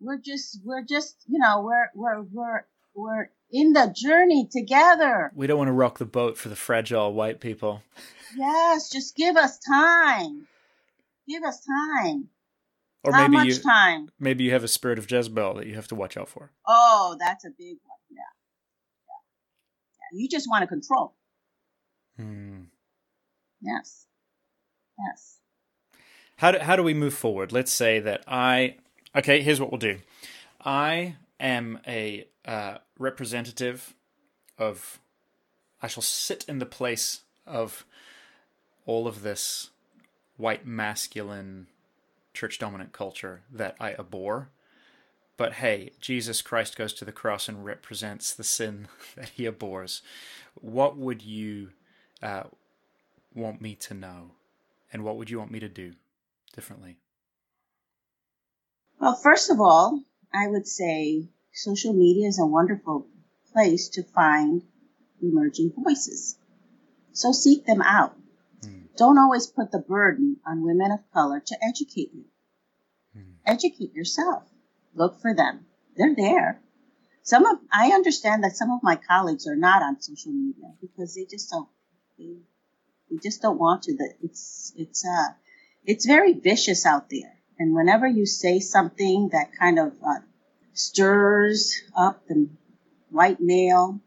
Speaker 2: We're just, we're just, you know, we're, we're, we're, we're in the journey together.
Speaker 1: We don't want to rock the boat for the fragile white people.
Speaker 2: Yes, just give us time. Give us time.
Speaker 1: Or How maybe you, time? Maybe you have a spirit of Jezebel that you have to watch out for.
Speaker 2: Oh, that's a big one. Yeah. Yeah. yeah. You just want to control.
Speaker 1: Hmm.
Speaker 2: Yes. Yes.
Speaker 1: How do, how do we move forward? Let's say that I. Okay, here's what we'll do. I am a uh, representative of. I shall sit in the place of all of this white masculine church dominant culture that I abhor. But hey, Jesus Christ goes to the cross and represents the sin that he abhors. What would you uh, want me to know? And what would you want me to do differently?
Speaker 2: Well, first of all, I would say social media is a wonderful place to find emerging voices. So seek them out. Mm. Don't always put the burden on women of color to educate you. Mm. Educate yourself. Look for them. They're there. Some of, I understand that some of my colleagues are not on social media because they just don't, they, they just don't want to. That it's, it's, uh, it's very vicious out there. And whenever you say something that kind of uh, stirs up the white male,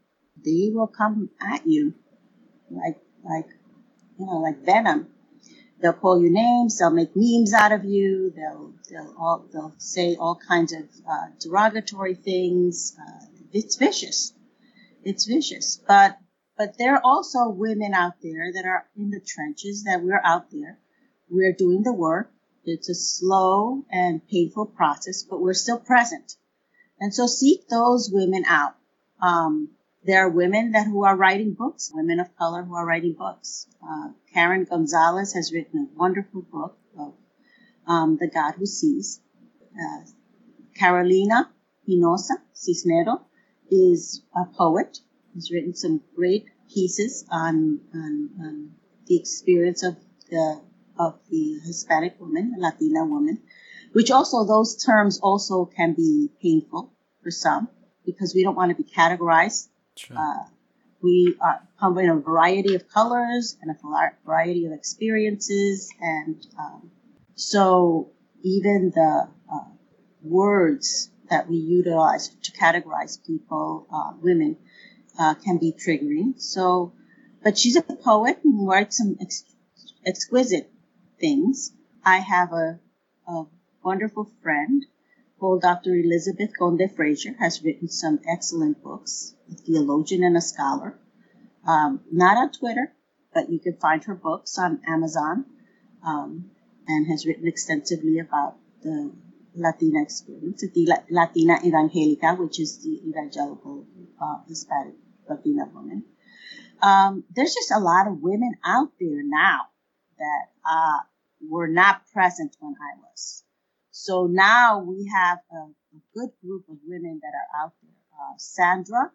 Speaker 2: they will come at you like, like, you know, like venom. They'll call you names. They'll make memes out of you. They'll, they'll all, they'll say all kinds of uh, derogatory things. Uh, it's vicious. It's vicious. But, but there are also women out there that are in the trenches that we're out there. We're doing the work. It's a slow and painful process, but we're still present. And so seek those women out. Um, there are women that who are writing books, women of color who are writing books. Uh, Karen Gonzalez has written a wonderful book of um, The God Who Sees. Uh, Carolina Hinosa Cisnero is a poet. Has written some great pieces on, on, on the experience of the of the Hispanic woman, Latina woman which also those terms also can be painful for some because we don't want to be categorized. Sure. Uh, we are, come in a variety of colors and a variety of experiences, and um, so even the uh, words that we utilize to categorize people, uh, women, uh, can be triggering. So, but she's a poet and writes some ex- exquisite things. I have a, a wonderful friend called Dr. Elizabeth Conde Frazier, has written some excellent books, a theologian and a scholar. Um, not on Twitter, but you can find her books on Amazon, um, and has written extensively about the Latina experience, the Latina Evangelica, which is the evangelical uh, Hispanic Latina woman. Um, there's just a lot of women out there now that uh, were not present when I was. So now we have a, a good group of women that are out there. Uh, Sandra,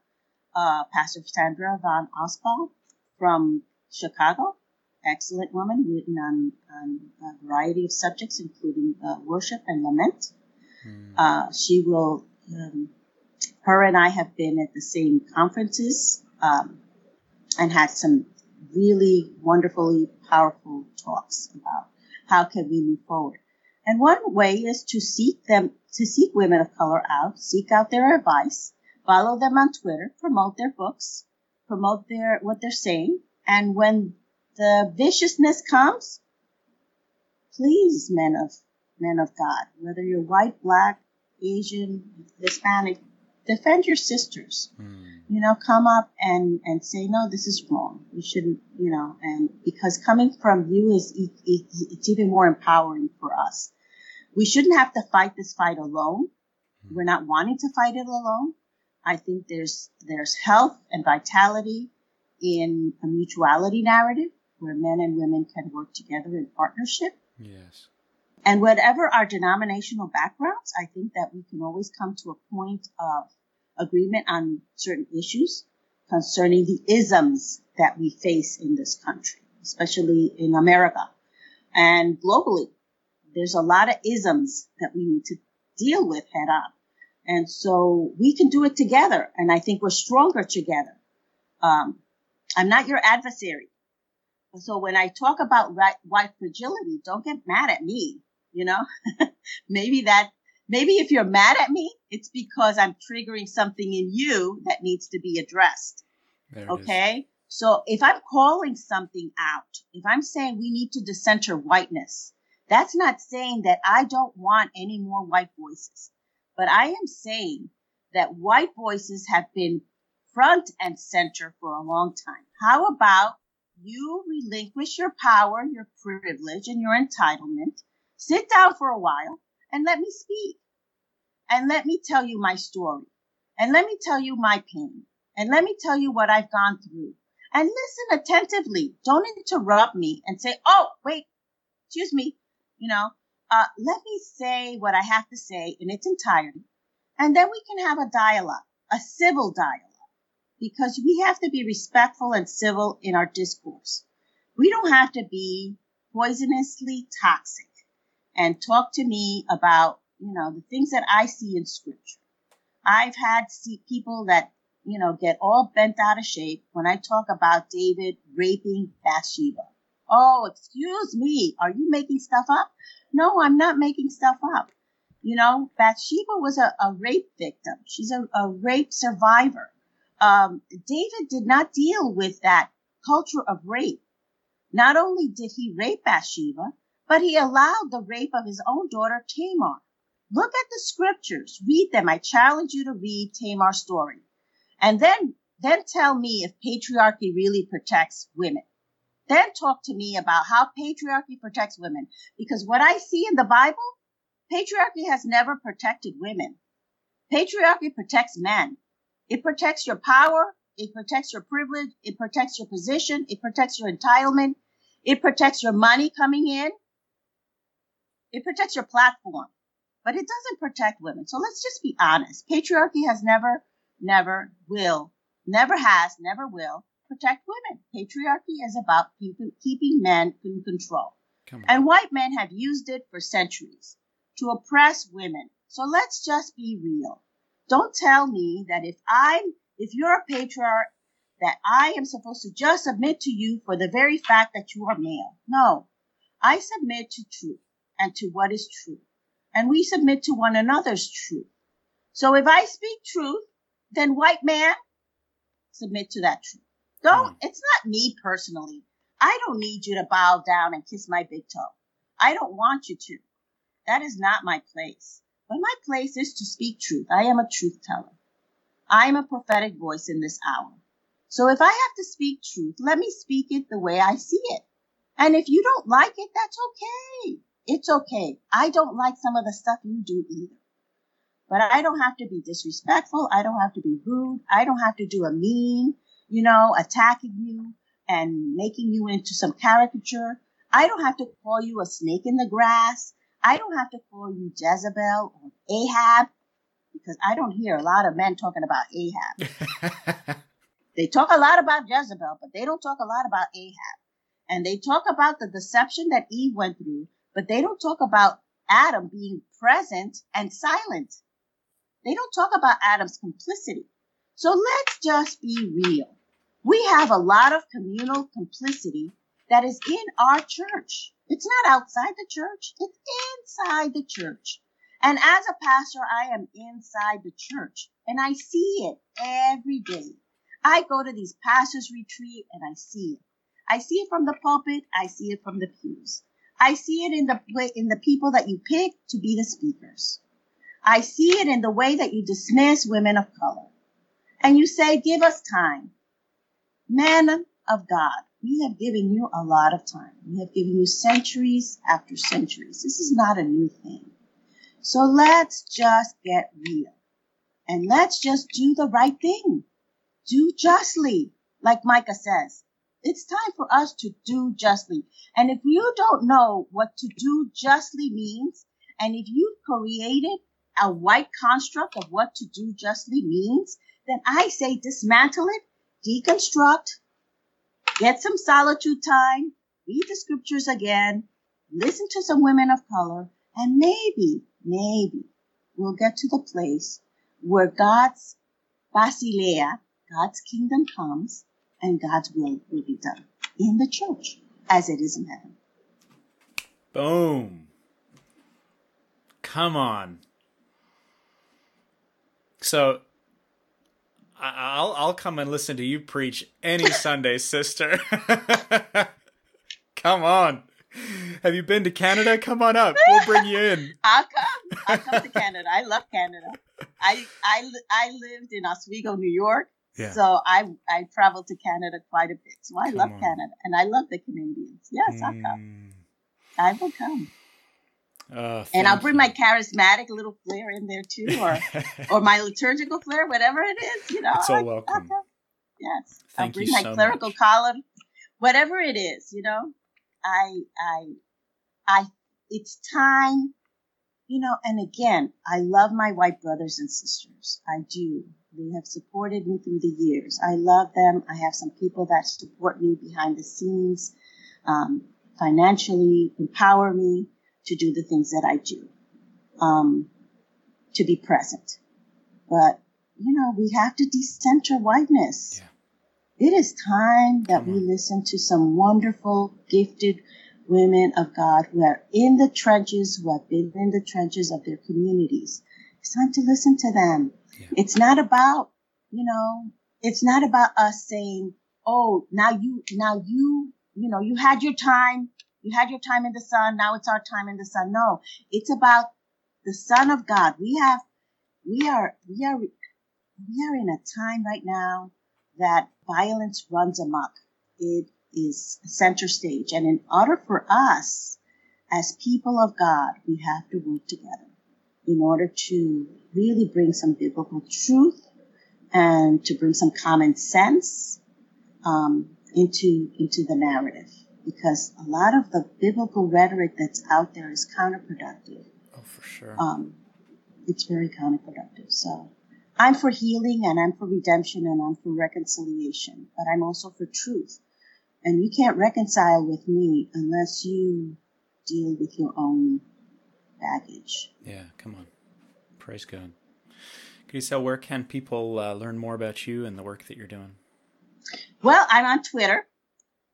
Speaker 2: uh, Pastor Sandra Van Opstal from Chicago, excellent woman, written on, on a variety of subjects, including uh, worship and lament. Mm. she will, um, her and I have been at the same conferences um, and had some really wonderfully powerful talks about how can we move forward. And one way is to seek them, to seek women of color out, seek out their advice, follow them on Twitter, promote their books, promote their, what they're saying. And when the viciousness comes, please, men of, men of God, whether you're white, black, Asian, Hispanic, defend your sisters. Mm. You know, come up and, and say, no, this is wrong. You shouldn't, you know, and because coming from you is, it's even more empowering for us. We shouldn't have to fight this fight alone. Mm. We're not wanting to fight it alone. I think there's, there's health and vitality in a mutuality narrative where men and women can work together in partnership.
Speaker 1: Yes.
Speaker 2: And whatever our denominational backgrounds, I think that we can always come to a point of agreement on certain issues concerning the isms that we face in this country, especially in America and globally. There's a lot of isms that we need to deal with head on. And so we can do it together. And I think we're stronger together. Um, I'm not your adversary. So when I talk about white fragility, don't get mad at me. You know, maybe that, maybe if you're mad at me, it's because I'm triggering something in you that needs to be addressed. Okay. So if I'm calling something out, if I'm saying we need to decenter whiteness, that's not saying that I don't want any more white voices, but I am saying that white voices have been front and center for a long time. How about you relinquish your power, your privilege, and your entitlement Sit down for a while and let me speak. And let me tell you my story. And let me tell you my pain. And let me tell you what I've gone through. And listen attentively. Don't interrupt me and say, oh, wait, excuse me. You know, uh, let me say what I have to say in its entirety. And then we can have a dialogue, a civil dialogue, because we have to be respectful and civil in our discourse. We don't have to be poisonously toxic and talk to me about, you know, the things that I see in scripture. I've had see people that, you know, get all bent out of shape when I talk about David raping Bathsheba. Oh, excuse me. Are you making stuff up? No, I'm not making stuff up. You know, Bathsheba was a, a rape victim. She's a, a rape survivor. Um, David did not deal with that culture of rape. Not only did he rape Bathsheba, but he allowed the rape of his own daughter Tamar. Look at the scriptures, read them. I challenge you to read Tamar's story. And then, then tell me if patriarchy really protects women. Then talk to me about how patriarchy protects women. Because what I see in the Bible, patriarchy has never protected women. Patriarchy protects men. It protects your power. It protects your privilege. It protects your position. It protects your entitlement. It protects your money coming in. It protects your platform, but it doesn't protect women. So let's just be honest. Patriarchy has never, never will, never has, never will protect women. Patriarchy is about keeping men in control. And white men have used it for centuries to oppress women. So let's just be real. Don't tell me that if I'm, if you're a patriarch, that I am supposed to just submit to you for the very fact that you are male. No, I submit to truth and to what is true. And we submit to one another's truth. So if I speak truth, then white man, submit to that truth. Don't, hmm. it's not me personally. I don't need you to bow down and kiss my big toe. I don't want you to. That is not my place. But my place is to speak truth. I am a truth teller. I am a prophetic voice in this hour. So if I have to speak truth, let me speak it the way I see it. And if you don't like it, that's okay. It's okay. I don't like some of the stuff you do either. But I don't have to be disrespectful. I don't have to be rude. I don't have to do a mean, you know, attacking you and making you into some caricature. I don't have to call you a snake in the grass. I don't have to call you Jezebel or Ahab because I don't hear a lot of men talking about Ahab. they talk a lot about Jezebel, but they don't talk a lot about Ahab. And they talk about the deception that Eve went through, but they don't talk about Adam being present and silent. They don't talk about Adam's complicity. So let's just be real. We have a lot of communal complicity that is in our church. It's not outside the church, it's inside the church. And as a pastor, I am inside the church and I see it every day. I go to these pastors retreat and I see it. I see it from the pulpit. I see it from the pews. I see it in the in the people that you pick to be the speakers. I see it in the way that you dismiss women of color. And you say, give us time. Men of God, we have given you a lot of time. We have given you centuries after centuries. This is not a new thing. So let's just get real and let's just do the right thing. Do justly, like Micah says. It's time for us to do justly. And if you don't know what to do justly means, and if you've created a white construct of what to do justly means, then I say dismantle it, deconstruct, get some solitude time, read the scriptures again, listen to some women of color, and maybe, maybe we'll get to the place where God's Basileia, God's kingdom comes, and God's will will be done in the church as it is in heaven.
Speaker 1: Boom. Come on. So I'll I'll come and listen to you preach any Sunday, sister. come on. Have you been to Canada? Come on up. We'll bring you in.
Speaker 2: I'll come. I'll come to Canada. I love Canada. I I I lived in Oswego, New York. Yeah. So I I traveled to Canada quite a bit. So I come love on. Canada and I love the Canadians. Yes, mm. I'll come. I will come. Uh, and I'll bring you. my charismatic little flair in there too, or or my liturgical flair, whatever it is, you know.
Speaker 1: It's all welcome.
Speaker 2: yes, Thank I'll bring my so clerical much. column, whatever it is, you know. I I I it's time, you know. And again, I love my white brothers and sisters. I do. They have supported me through the years. I love them. I have some people that support me behind the scenes, um, financially, empower me to do the things that I do, um, to be present. But, you know, we have to decenter whiteness. Yeah. It is time that we listen to some wonderful, gifted women of God who are in the trenches, who have been in the trenches of their communities. It's time to listen to them. Yeah. It's not about, you know, it's not about us saying, oh, now you, now you, you know, you had your time. You had your time in the sun. Now it's our time in the sun. No, it's about the son of God. We have, we are, we are, we are in a time right now that violence runs amok. It is center stage. And in order for us as people of God, we have to work together in order to really bring some biblical truth and to bring some common sense um, into into the narrative because a lot of the biblical rhetoric that's out there is counterproductive.
Speaker 1: Oh, for sure.
Speaker 2: Um, it's very counterproductive. So I'm for healing and I'm for redemption and I'm for reconciliation, but I'm also for truth. And you can't reconcile with me unless you deal with your own baggage.
Speaker 1: Yeah, come on. Praise God. Gricel, where can people uh, learn more about you and the work that you're doing?
Speaker 2: Well, I'm on Twitter.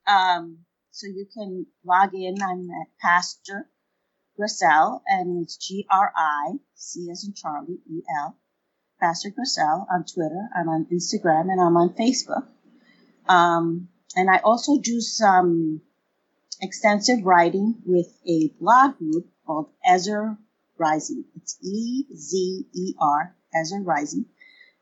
Speaker 2: Um, so you can log in. I'm at Pastor Gricel, and it's G R I C as in Charlie E L. Pastor Gricel on Twitter. I'm on Instagram, and I'm on Facebook. Um, and I also do some extensive writing with a blog group called Ezer Rising. It's E Z E R, Ezer Rising.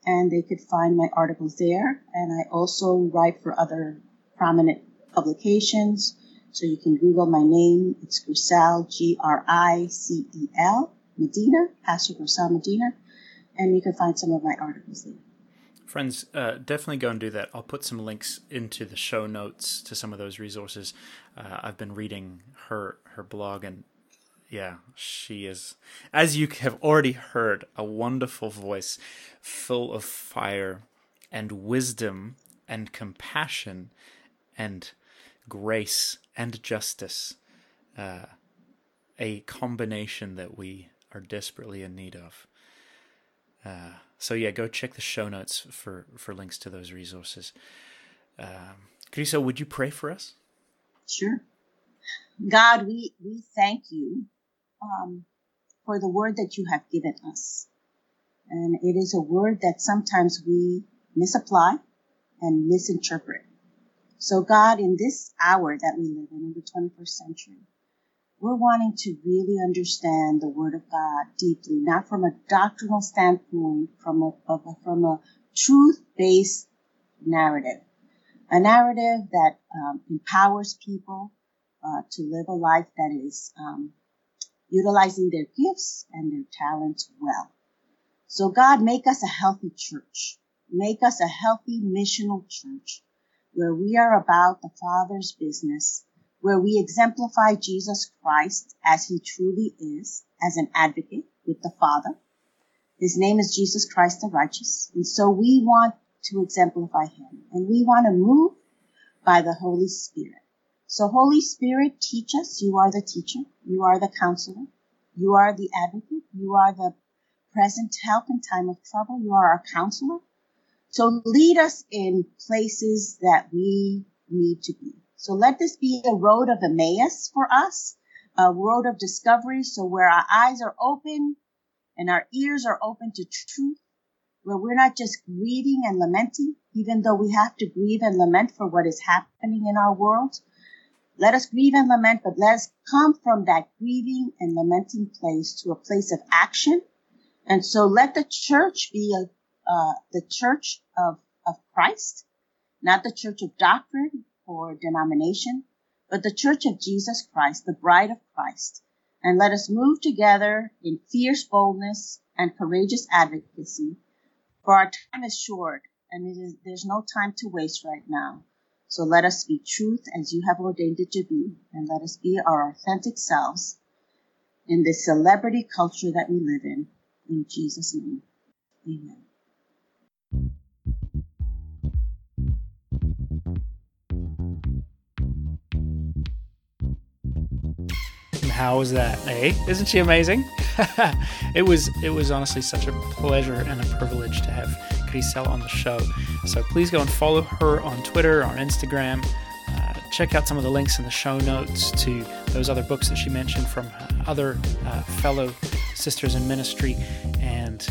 Speaker 2: And they could find my articles there. And I also write for other prominent publications. So you can Google my name. It's Gricel, G R I C E L, Medina, Pastor Gricel Medina. And you can find some of my articles there.
Speaker 1: Friends, uh, definitely go and do that. I'll put some links into the show notes to some of those resources. Uh, I've been reading her her blog, and yeah, she is, as you have already heard, a wonderful voice, full of fire and wisdom and compassion and grace and justice. Uh, a combination that we are desperately in need of. Uh, so yeah, go check the show notes for for links to those resources. Um, Gricel, would you pray for us?
Speaker 2: Sure. God, we we thank you um, for the word that you have given us, and it is a word that sometimes we misapply and misinterpret. So God, in this hour that we live in, in the 21st century, we're wanting to really understand the Word of God deeply, not from a doctrinal standpoint, from a, from a truth-based narrative, a narrative that um, empowers people uh, to live a life that is um, utilizing their gifts and their talents well. So God, make us a healthy church. Make us a healthy missional church where we are about the Father's business where we exemplify Jesus Christ as he truly is, as an advocate with the Father. His name is Jesus Christ the righteous. And so we want to exemplify him and we want to move by the Holy Spirit. So Holy Spirit, teach us. You are the teacher. You are the counselor. You are the advocate. You are the present help in time of trouble. You are our counselor. So lead us in places that we need to be. So let this be a road of Emmaus for us, a road of discovery. So where our eyes are open and our ears are open to truth, where we're not just grieving and lamenting, even though we have to grieve and lament for what is happening in our world. Let us grieve and lament, but let us come from that grieving and lamenting place to a place of action. And so let the church be a, uh, the church of, of Christ, not the church of doctrine, or denomination, but the Church of Jesus Christ, the bride of Christ. And let us move together in fierce boldness and courageous advocacy, for our time is short and there's no time to waste right now. So let us speak truth as you have ordained it to be, and let us be our authentic selves in this celebrity culture that we live in. In Jesus' name, amen.
Speaker 1: how was that? Eh? Isn't she amazing? it was it was honestly such a pleasure and a privilege to have Gricel on the show. So please go and follow her on Twitter, on Instagram. Uh, check out some of the links in the show notes to those other books that she mentioned from other uh, fellow sisters in ministry. And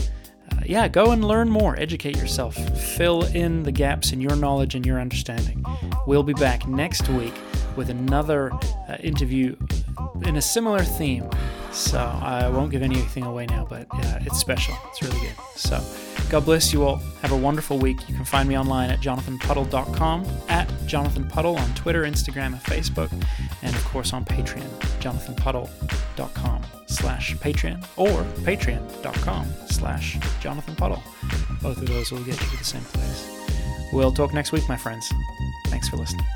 Speaker 1: uh, yeah, go and learn more, educate yourself, fill in the gaps in your knowledge and your understanding. We'll be back next week with another uh, interview in a similar theme. So I won't give anything away now, but uh, it's special. It's really good. So God bless you all. Have a wonderful week. You can find me online at jonathanpuddle.com, at jonathanpuddle on Twitter, Instagram, and Facebook, and of course on Patreon, jonathanpuddle.com slash Patreon or patreon.com slash Jonathan Puddle. Both of those will get you to the same place. We'll talk next week, my friends. Thanks for listening.